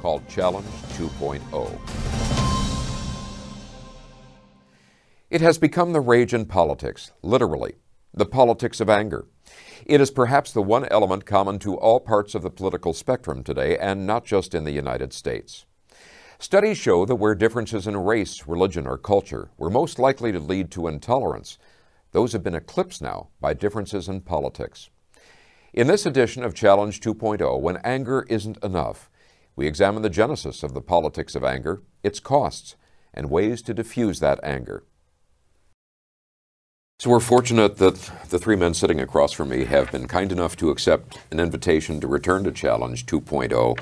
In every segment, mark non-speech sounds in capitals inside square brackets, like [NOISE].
called Challenge 2.0. It has become the rage in politics, literally, the politics of anger. It is perhaps the one element common to all parts of the political spectrum today, and not just in the United States. Studies show that where differences in race, religion, or culture were most likely to lead to intolerance, those have been eclipsed now by differences in politics. In this edition of Challenge 2.0, when anger isn't enough, we examine the genesis of the politics of anger, its costs, and ways to diffuse that anger. So we're fortunate that the three men sitting across from me have been kind enough to accept an invitation to return to Challenge 2.0.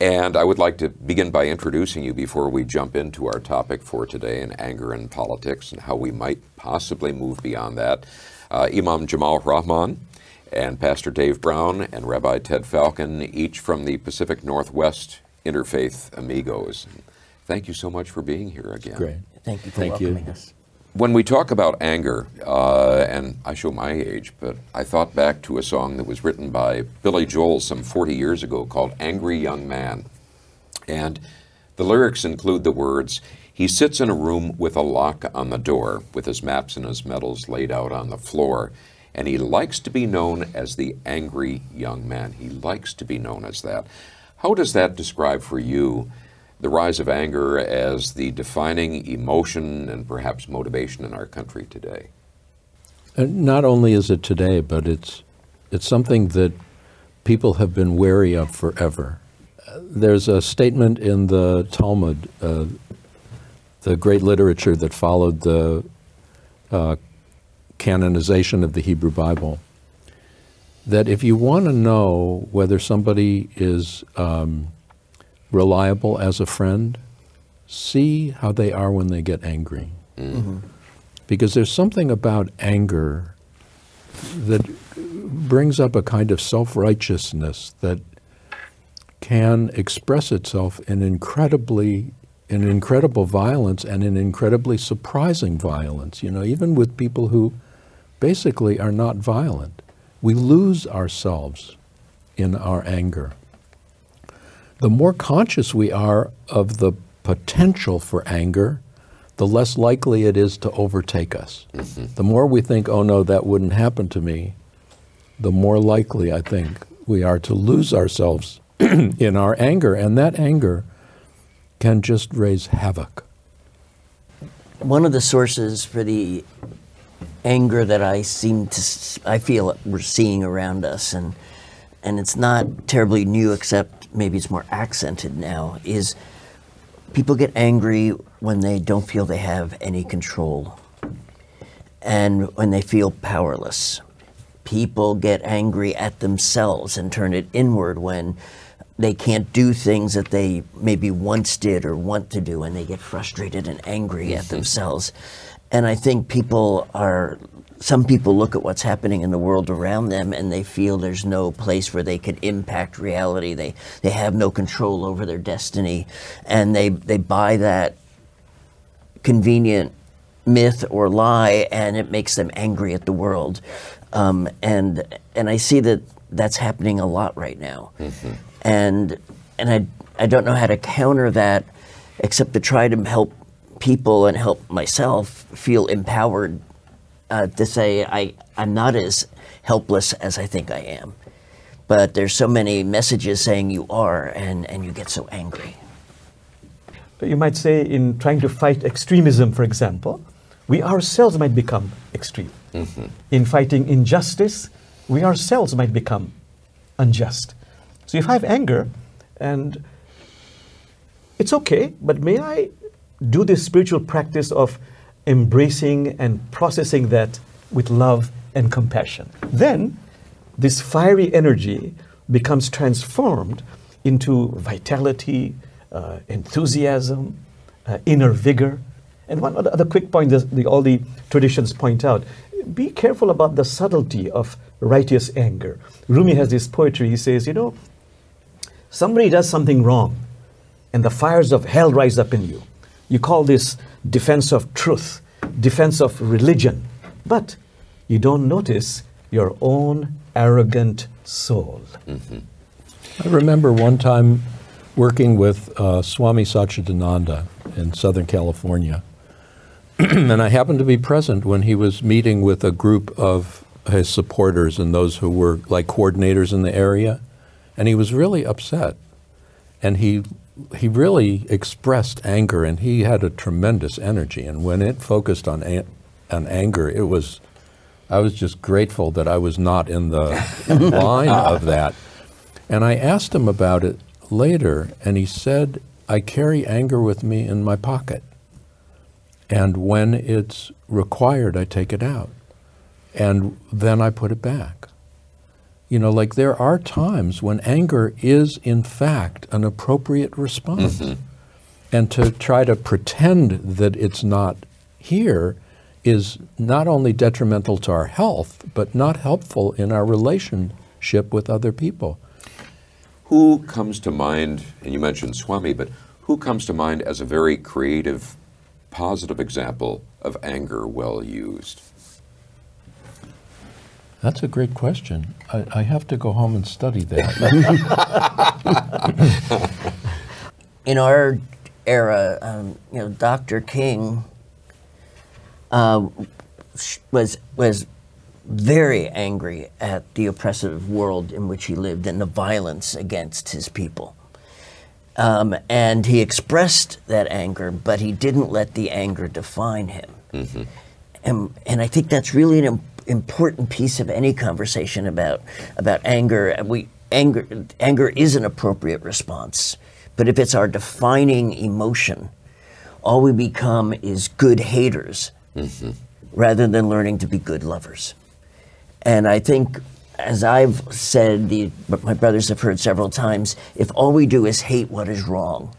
And I would like to begin by introducing you before we jump into our topic for today in anger and politics and how we might possibly move beyond that. Uh, Imam Jamal Rahman and Pastor Dave Brown and Rabbi Ted Falcon, each from the Pacific Northwest Interfaith Amigos. Thank you so much for being here again. Great. Thank you for Thank welcoming you. us. When we talk about anger, uh, and I show my age, but I thought back to a song that was written by Billy Joel some 40 years ago called Angry Young Man. And the lyrics include the words, He sits in a room with a lock on the door, with his maps and his medals laid out on the floor, and he likes to be known as the angry young man. He likes to be known as that. How does that describe for you the rise of anger as the defining emotion and perhaps motivation in our country today? And not only is it today, but it's it's something that people have been wary of forever. Uh, There's a statement in the Talmud, uh, the great literature that followed the uh, canonization of the Hebrew Bible, that if you want to know whether somebody is um, reliable as a friend, see how they are when they get angry. Because there's something about anger that brings up a kind of self-righteousness that can express itself in incredibly in incredible violence and in incredibly surprising violence. You know even with people who basically are not violent we lose ourselves in our anger the more conscious we are of the potential for anger, the less likely it is to overtake us. Mm-hmm. The more we think, oh no, that wouldn't happen to me, the more likely I think we are to lose ourselves [CLEARS THROAT] in our anger. And that anger can just raise havoc. One of the sources for the anger that I seem to I feel we're seeing around us, and and it's not terribly new, except maybe it's more accented now, is people get angry when they don't feel they have any control, and when they feel powerless. People get angry at themselves and turn it inward when they can't do things that they maybe once did or want to do, and they get frustrated and angry at mm-hmm. themselves. And I think people are, some people look at what's happening in the world around them and they feel there's no place where they could impact reality. They, they have no control over their destiny. And they, they buy that convenient myth or lie and it makes them angry at the world. Um, and, and I see that that's happening a lot right now. And, and I, I don't know how to counter that except to try to help people and help myself feel empowered uh, to say I, I'm not as helpless as I think I am. But there's so many messages saying you are, and, and you get so angry. But you might say, in trying to fight extremism, for example, we ourselves might become extreme. In fighting injustice, we ourselves might become unjust. So if I have anger, and it's okay, but may I do this spiritual practice of embracing and processing that with love and compassion? Then this fiery energy becomes transformed into vitality, uh, enthusiasm, uh, inner vigor. And one other quick point that the, all the traditions point out be careful about the subtlety of righteous anger. Rumi has this poetry, he says, you know, somebody does something wrong, and the fires of hell rise up in you. You call this defense of truth, defense of religion, but you don't notice your own arrogant soul. I remember one time working with uh, Swami Satchidananda in Southern California. [CLEARS THROAT] and I happened to be present when he was meeting with a group of his supporters and those who were like coordinators in the area. And he was really upset. And he, he really expressed anger, and he had a tremendous energy. And when it focused on, an- on anger, it was, I was just grateful that I was not in the [LAUGHS] line of that. And I asked him about it later, and he said, I carry anger with me in my pocket. And when it's required, I take it out. And then I put it back. You know, like there are times when anger is, in fact, an appropriate response. Mm-hmm. And to try to pretend that it's not here is not only detrimental to our health, but not helpful in our relationship with other people. Who comes to mind, and you mentioned Swami, but who comes to mind as a very creative, positive example of anger well used? That's a great question. I, I have to go home and study that. [LAUGHS] in our era, um, you know, Dr. King uh, was was very angry at the oppressive world in which he lived and the violence against his people. Um, and he expressed that anger, but he didn't let the anger define him. And, and I think that's really an im- important piece of any conversation about about anger. We anger anger is an appropriate response, but if it's our defining emotion, all we become is good haters mm-hmm. rather than learning to be good lovers. And I think, as I've said, the, but my brothers have heard several times, if all we do is hate what is wrong,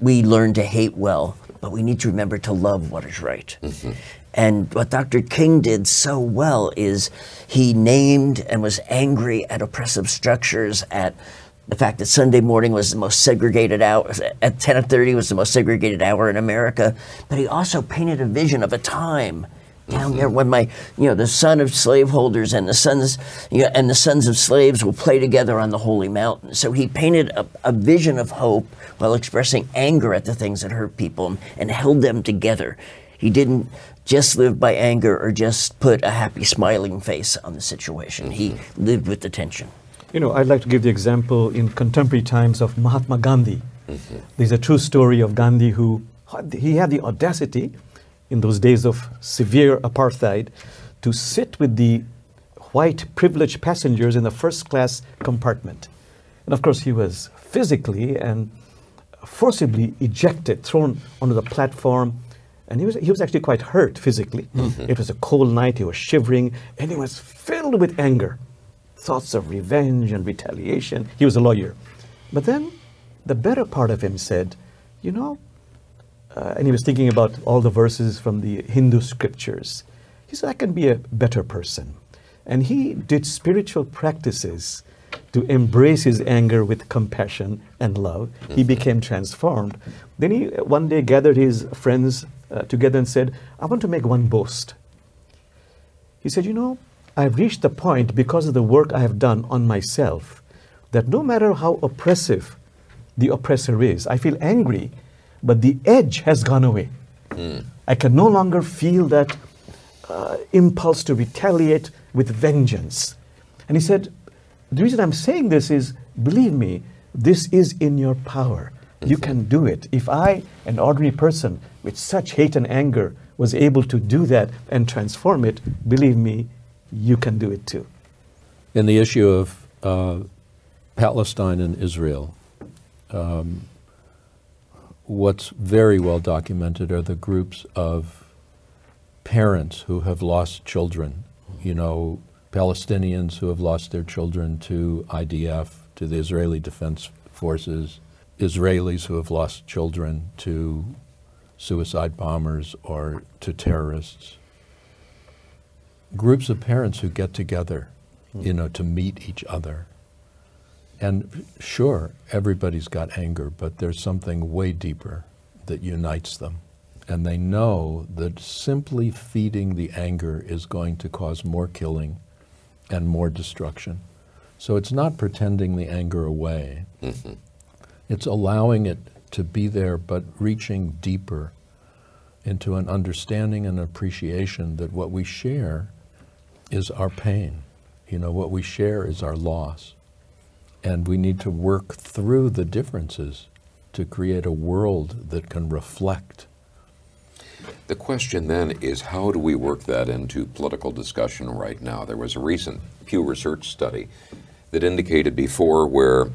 we learn to hate well, but we need to remember to love what is right. Mm-hmm. And what Dr. King did so well is he named and was angry at oppressive structures, at the fact that Sunday morning was the most segregated hour, at 10:30 was the most segregated hour in America. But he also painted a vision of a time down there when my you know the son of slaveholders and the sons you know, and the sons of slaves will play together on the holy mountain. So he painted a, a vision of hope while expressing anger at the things that hurt people and held them together. He didn't just live by anger or just put a happy smiling face on the situation. He mm-hmm. lived with the tension. You know, I'd like to give the example in contemporary times of Mahatma Gandhi. Mm-hmm. There's a true story of Gandhi who he had the audacity in those days of severe apartheid to sit with the white privileged passengers in the first class compartment. And of course, he was physically and forcibly ejected, thrown onto the platform. And he was, he was actually quite hurt physically. Mm-hmm. It was a cold night, he was shivering, and he was filled with anger thoughts of revenge and retaliation. He was a lawyer. But then the better part of him said, you know, uh, and he was thinking about all the verses from the Hindu scriptures. He said, I can be a better person. And he did spiritual practices to embrace his anger with compassion and love. He became transformed. Then he uh, one day gathered his friends uh, together and said, I want to make one boast. He said, You know, I've reached the point because of the work I have done on myself that no matter how oppressive the oppressor is, I feel angry, but the edge has gone away. I can no longer feel that uh, impulse to retaliate with vengeance. And he said, The reason I'm saying this is, believe me, this is in your power. You can do it. If I, an ordinary person with such hate and anger, was able to do that and transform it, believe me, you can do it too. In the issue of uh, Palestine and Israel, um, what's very well documented are the groups of parents who have lost children. You know, Palestinians who have lost their children to IDF, to the Israeli Defense forces, Israelis who have lost children to suicide bombers or to terrorists, groups of parents who get together, you know, to meet each other. And sure, everybody's got anger, but there's something way deeper that unites them. And they know that simply feeding the anger is going to cause more killing and more destruction. So it's not pretending the anger away. Mm-hmm. It's allowing it to be there, but reaching deeper into an understanding and appreciation that what we share is our pain. You know, what we share is our loss. And we need to work through the differences to create a world that can reflect. The question then is how do we work that into political discussion right now? There was a recent Pew Research study that indicated before where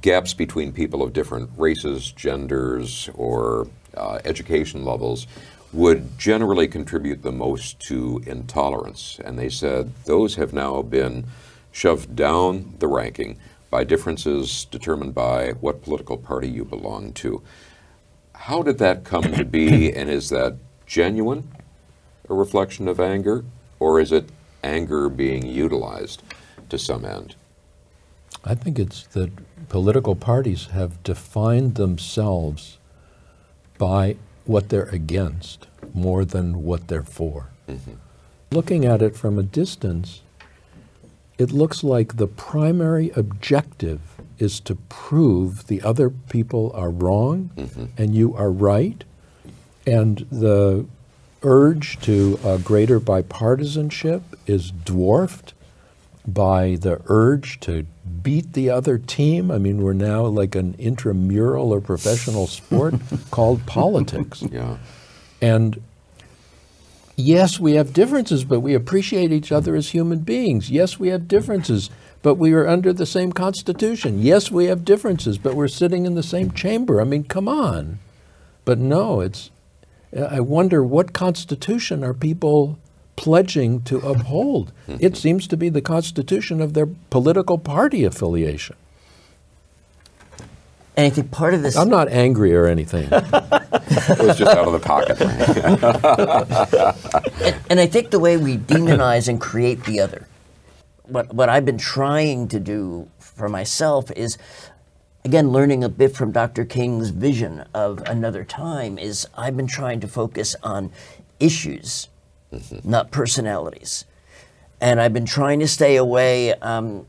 gaps between people of different races, genders, or uh, education levels would generally contribute the most to intolerance. And they said those have now been shoved down the ranking by differences determined by what political party you belong to. How did that come to be, [COUGHS] and is that genuine, a reflection of anger, or is it anger being utilized to some end? I think it's that political parties have defined themselves by what they're against more than what they're for. Mm-hmm. Looking at it from a distance, it looks like the primary objective is to prove the other people are wrong and you are right. And the urge to uh, greater bipartisanship is dwarfed by the urge to beat the other team. I mean, we're now like an intramural or professional sport [LAUGHS] called politics. Yeah. And yes, we have differences, but we appreciate each other as human beings. Yes, we have differences, but we are under the same Constitution. Yes, we have differences, but we're sitting in the same chamber. I mean, come on. But no, it's. I wonder what Constitution are people pledging to uphold? It seems to be the Constitution of their political party affiliation. And I think part of this. I'm not angry or anything. [LAUGHS] It was just out of the pocket. [LAUGHS] and, and I think the way we demonize and create the other, what, what I've been trying to do for myself is, again, learning a bit from Dr. King's vision of another time, is I've been trying to focus on issues, not personalities. And I've been trying to stay away. Um,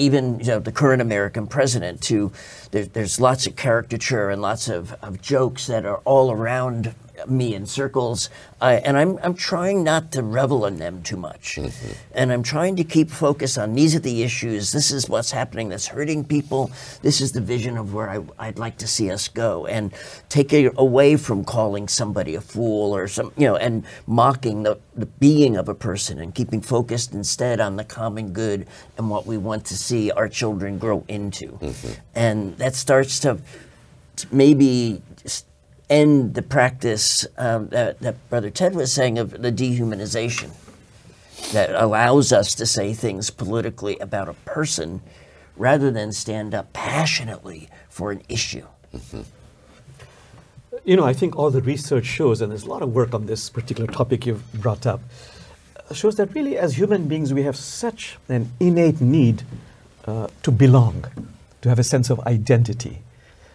even you know, the current American president, to there, there's lots of caricature and lots of, of jokes that are all around me in circles, uh, and I'm I'm trying not to revel in them too much, and I'm trying to keep focus on these are the issues. This is what's happening that's hurting people. This is the vision of where I, I'd like to see us go, and take it away from calling somebody a fool or some you know, and mocking the, the being of a person, and keeping focused instead on the common good and what we want to see our children grow into, and that starts to maybe end the practice um, that, that Brother Ted was saying of the dehumanization that allows us to say things politically about a person rather than stand up passionately for an issue. You know, I think all the research shows, and there's a lot of work on this particular topic you've brought up, uh, shows that really as human beings we have such an innate need uh, to belong, to have a sense of identity.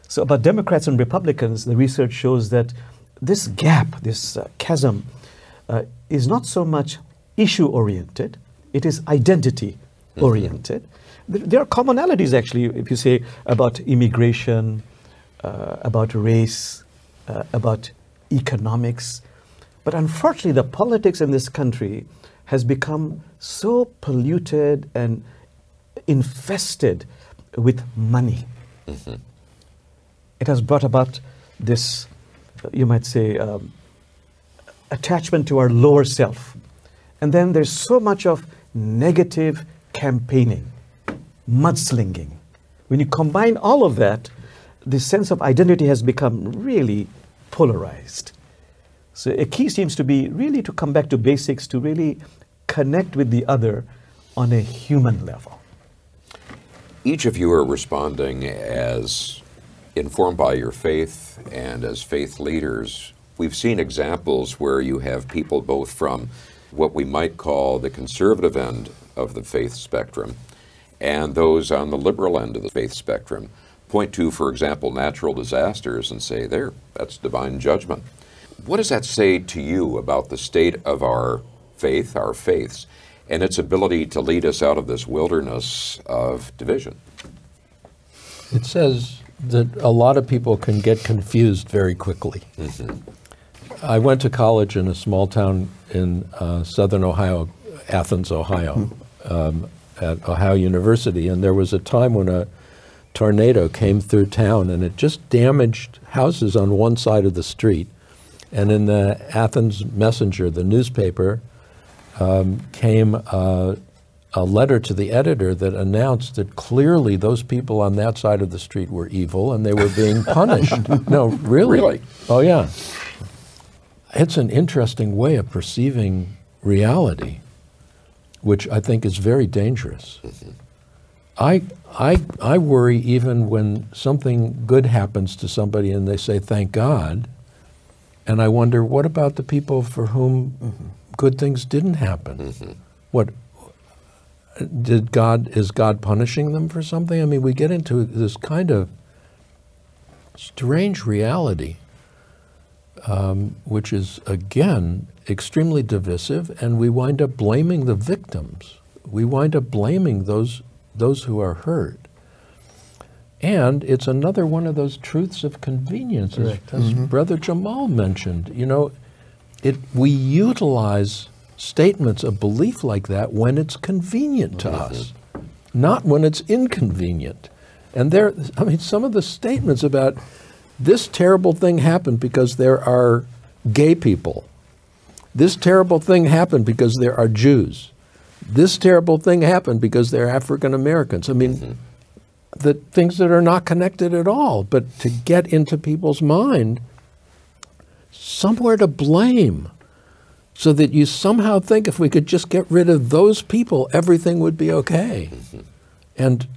So, about Democrats and Republicans, the research shows that this gap, this uh, chasm, uh, is not so much issue oriented, it is identity oriented. There, there are commonalities actually, if you say about immigration, uh, about race, uh, about economics. But unfortunately, the politics in this country has become so polluted and infested with money. It has brought about this, you might say, um, attachment to our lower self. And then there's so much of negative campaigning, mudslinging. When you combine all of that, the sense of identity has become really polarized. So a key seems to be really to come back to basics, to really connect with the other on a human level. each of you are responding as informed by your faith and as faith leaders. We've seen examples where you have people both from what we might call the conservative end of the faith spectrum and those on the liberal end of the faith spectrum point to, for example, natural disasters and say, there, that's divine judgment. What does that say to you about the state of our faith, our faiths, and its ability to lead us out of this wilderness of division? It says that a lot of people can get confused very quickly. I went to college in a small town in uh, southern Ohio, Athens, Ohio, um, at Ohio University, and there was a time when a tornado came through town and it just damaged houses on one side of the street. And in the Athens Messenger, the newspaper, um, came uh, a letter to the editor that announced that clearly those people on that side of the street were evil and they were being [LAUGHS] punished. no, really? Really? Oh, yeah. It's an interesting way of perceiving reality, which I think is very dangerous. I, I, I worry even when something good happens to somebody and they say, thank God. And I wonder, what about the people for whom mm-hmm. good things didn't happen? Mm-hmm. What did God is God punishing them for something? I mean, we get into this kind of strange reality, um, which is again extremely divisive, and we wind up blaming the victims. We wind up blaming those those who are hurt. And it's another one of those truths of convenience, as, as Brother Jamal mentioned. You know, it we utilize statements of belief like that when it's convenient to us, not when it's inconvenient. And there, I mean, some of the statements about this terrible thing happened because there are gay people. This terrible thing happened because there are Jews. This terrible thing happened because they're African Americans. I mean, the things that are not connected at all, but to get into people's mind somewhere to blame so that you somehow think if we could just get rid of those people, everything would be okay. And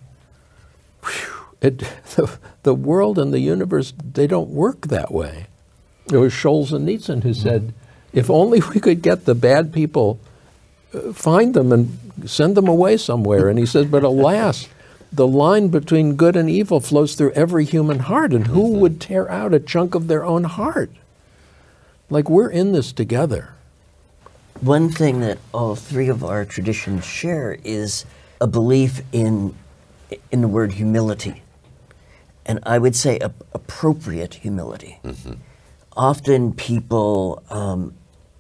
whew, it, [LAUGHS] the, the world and the universe, they don't work that way. There was Solzhenitsyn who said, if only we could get the bad people, uh, find them and send them away somewhere. And he says, but alas, the line between good and evil flows through every human heart. And who would tear out a chunk of their own heart? Like, we're in this together. One thing that all three of our traditions share is a belief in in the word humility, and I would say a, appropriate humility. Often people um,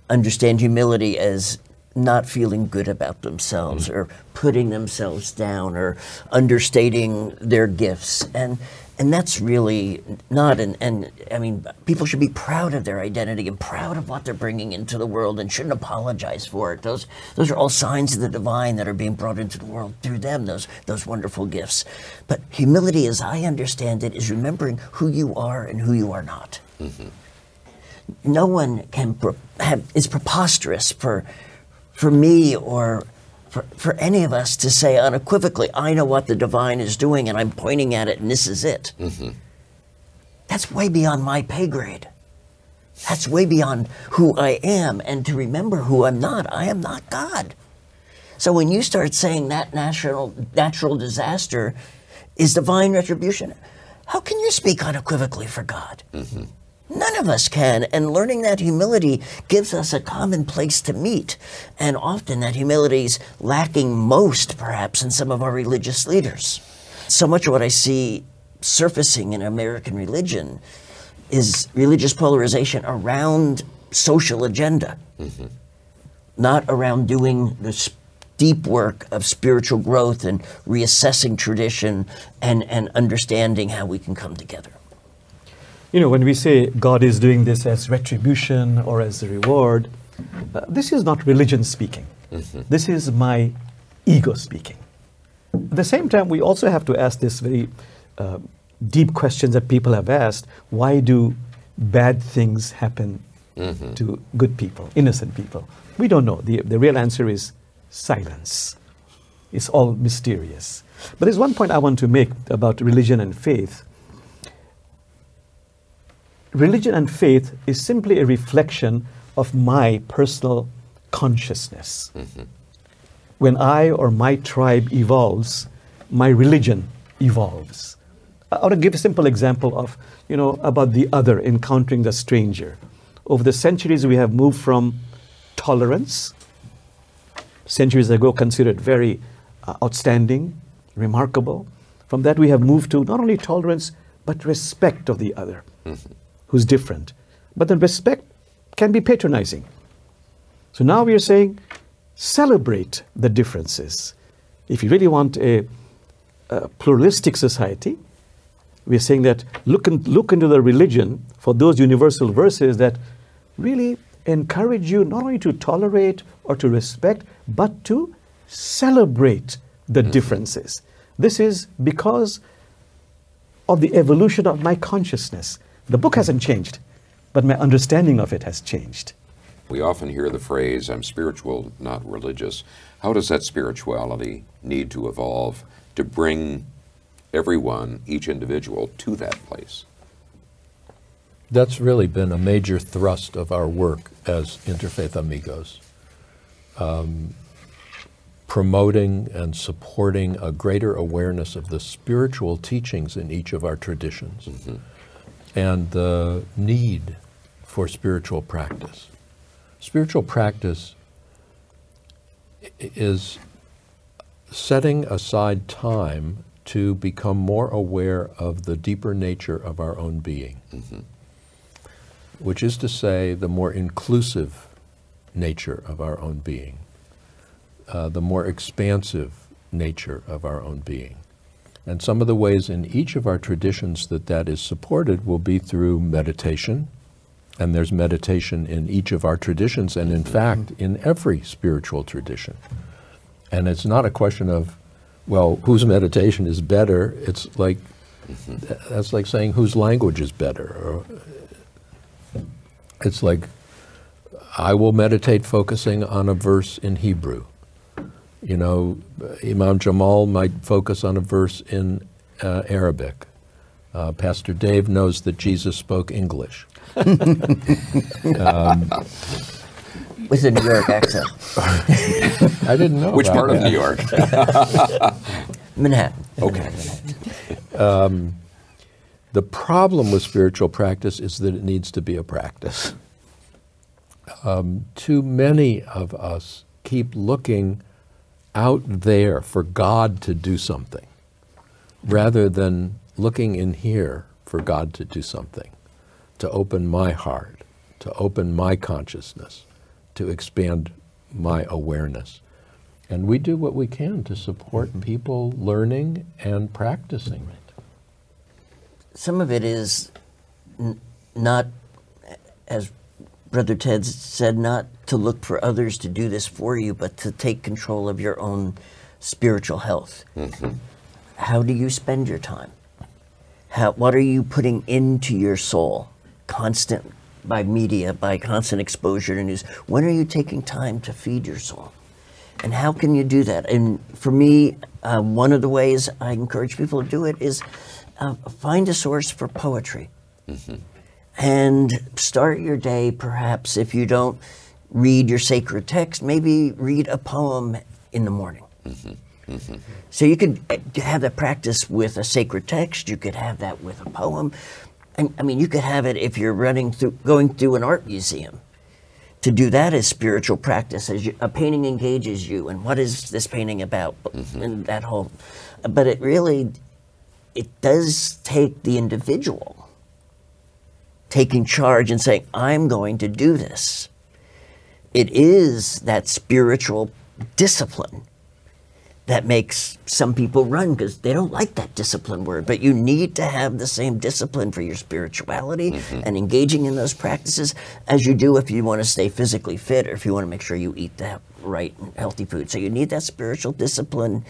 understand humility as not feeling good about themselves or putting themselves down or understating their gifts. And and that's really not and and I mean people should be proud of their identity and proud of what they're bringing into the world and shouldn't apologize for it. Those those are all signs of the divine that are being brought into the world through them those those wonderful gifts. But humility as I understand it is remembering who you are and who you are not. Mm-hmm. No one can have it's preposterous for for me or for, for any of us to say unequivocally, I know what the divine is doing and I'm pointing at it and this is it. Mm-hmm. That's way beyond my pay grade. That's way beyond who I am. And to remember who I'm not, I am not God. So when you start saying that natural, natural disaster is divine retribution, how can you speak unequivocally for God? Mm-hmm. None of us can. And learning that humility gives us a common place to meet. And often that humility is lacking most, perhaps, in some of our religious leaders. So much of what I see surfacing in American religion is religious polarization around social agenda, mm-hmm. not around doing the deep work of spiritual growth and reassessing tradition and, and understanding how we can come together. You know, when we say God is doing this as retribution or as a reward, uh, this is not religion speaking. This is my ego speaking. At the same time, we also have to ask this very uh, deep question that people have asked why do bad things happen to good people, innocent people? We don't know. The, the real answer is silence. It's all mysterious. But there's one point I want to make about religion and faith. Religion and faith is simply a reflection of my personal consciousness. When I or my tribe evolves, my religion evolves. I want to give a simple example of, you know, about the other encountering the stranger. Over the centuries, we have moved from tolerance, centuries ago considered very uh, outstanding, remarkable. From that, we have moved to not only tolerance, but respect of the other, who's different. But then respect can be patronizing. So now we are saying, celebrate the differences. If you really want a, a pluralistic society, we are saying that look, in, look into the religion for those universal verses that really encourage you not only to tolerate or to respect, but to celebrate the mm-hmm. differences. This is because of the evolution of my consciousness. The book hasn't changed, but my understanding of it has changed. We often hear the phrase, I'm spiritual, not religious. How does that spirituality need to evolve to bring everyone, each individual, to that place? That's really been a major thrust of our work as Interfaith Amigos. Um, promoting and supporting a greater awareness of the spiritual teachings in each of our traditions and the need for spiritual practice. Spiritual practice is setting aside time to become more aware of the deeper nature of our own being, which is to say, the more inclusive nature of our own being, uh, the more expansive nature of our own being. And some of the ways in each of our traditions that that is supported will be through meditation. And there's meditation in each of our traditions, and in fact, in every spiritual tradition. And it's not a question of, well, whose meditation is better. It's like, that's like saying whose language is better. Or, it's like, I will meditate focusing on a verse in Hebrew. You know, Imam Jamal might focus on a verse in uh, Arabic. Uh, Pastor Dave knows that Jesus spoke English. with a New York accent. [LAUGHS] I didn't know. Which about part of. New York? [LAUGHS] Manhattan. Okay. The problem with spiritual practice is that it needs to be a practice. Um, too many of us keep looking out there for God to do something rather than looking in here for God to do something, to open my heart, to open my consciousness, to expand my awareness. And we do what we can to support mm-hmm. people learning and practicing it. Some of it is n- not, as Brother Ted said, not to look for others to do this for you, but to take control of your own spiritual health. How do you spend your time? How, what are you putting into your soul? Constant by media, by constant exposure to news. When are you taking time to feed your soul? And how can you do that? And for me, uh, one of the ways I encourage people to do it is uh, find a source for poetry. And start your day, perhaps, if you don't read your sacred text, maybe read a poem in the morning. Mm-hmm. Mm-hmm. So you could uh, have that practice with a sacred text. You could have that with a poem. And, I mean, you could have it if you're running through, going through an art museum. To do that is spiritual practice. As you, a painting engages you, and what is this painting about? Mm-hmm. And that whole, but it really, it does take the individual taking charge and saying, "I'm going to do this." It is that spiritual discipline that makes some people run because they don't like that discipline word. But you need to have the same discipline for your spirituality mm-hmm. and engaging in those practices as you do if you want to stay physically fit or if you want to make sure you eat the right and healthy food. So you need that spiritual discipline.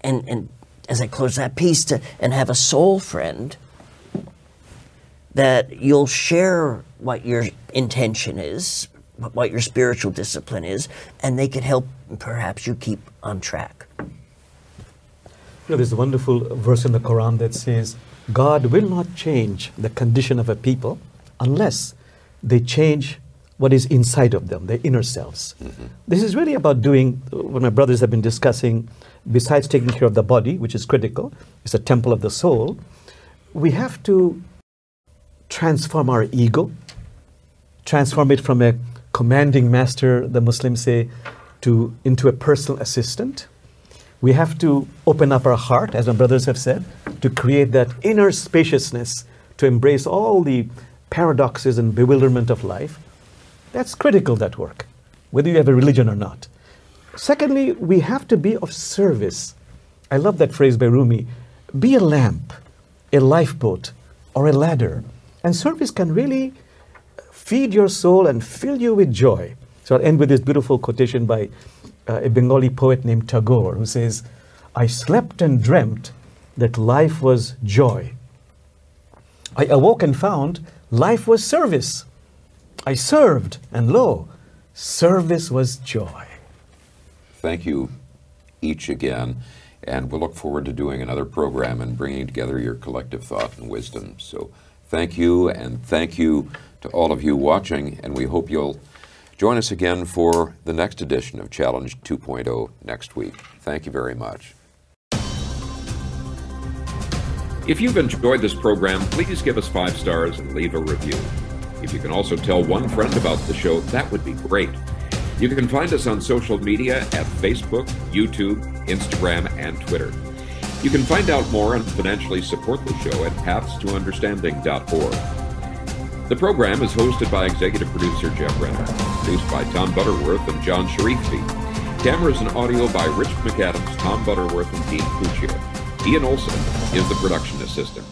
And, and as I close that piece, to and have a soul friend that you'll share what your intention is, what your spiritual discipline is, and they can help perhaps you keep on track. You know, there's a wonderful verse in the Quran that says, God will not change the condition of a people unless they change what is inside of them, their inner selves. Mm-hmm. This is really about doing what my brothers have been discussing, besides taking care of the body, which is critical, it's a temple of the soul. We have to transform our ego, transform it from a commanding master, the Muslims say, to into a personal assistant. We have to open up our heart, as my brothers have said, to create that inner spaciousness to embrace all the paradoxes and bewilderment of life. That's critical, that work, whether you have a religion or not. Secondly, we have to be of service. I love that phrase by Rumi be a lamp, a lifeboat, or a ladder. And service can really feed your soul and fill you with joy. So I'll end with this beautiful quotation by uh, a Bengali poet named Tagore, who says, I slept and dreamt that life was joy. I awoke and found life was service. I served, and lo, service was joy. Thank you each again, and we'll look forward to doing another program and bringing together your collective thought and wisdom. So thank you, and thank you to all of you watching, and we hope you'll join us again for the next edition of Challenge 2.0 next week. Thank you very much. If you've enjoyed this program, please give us five stars and leave a review. If you can also tell one friend about the show, that would be great. You can find us on social media at Facebook, YouTube, Instagram, and Twitter. You can find out more and financially support the show at pathstounderstanding.org. The program is hosted by executive producer Jeff Renner, produced by Tom Butterworth and John Sharifi. Cameras and audio by Rich McAdams, Tom Butterworth, and Dean Puccio. Ian Olson is the production assistant.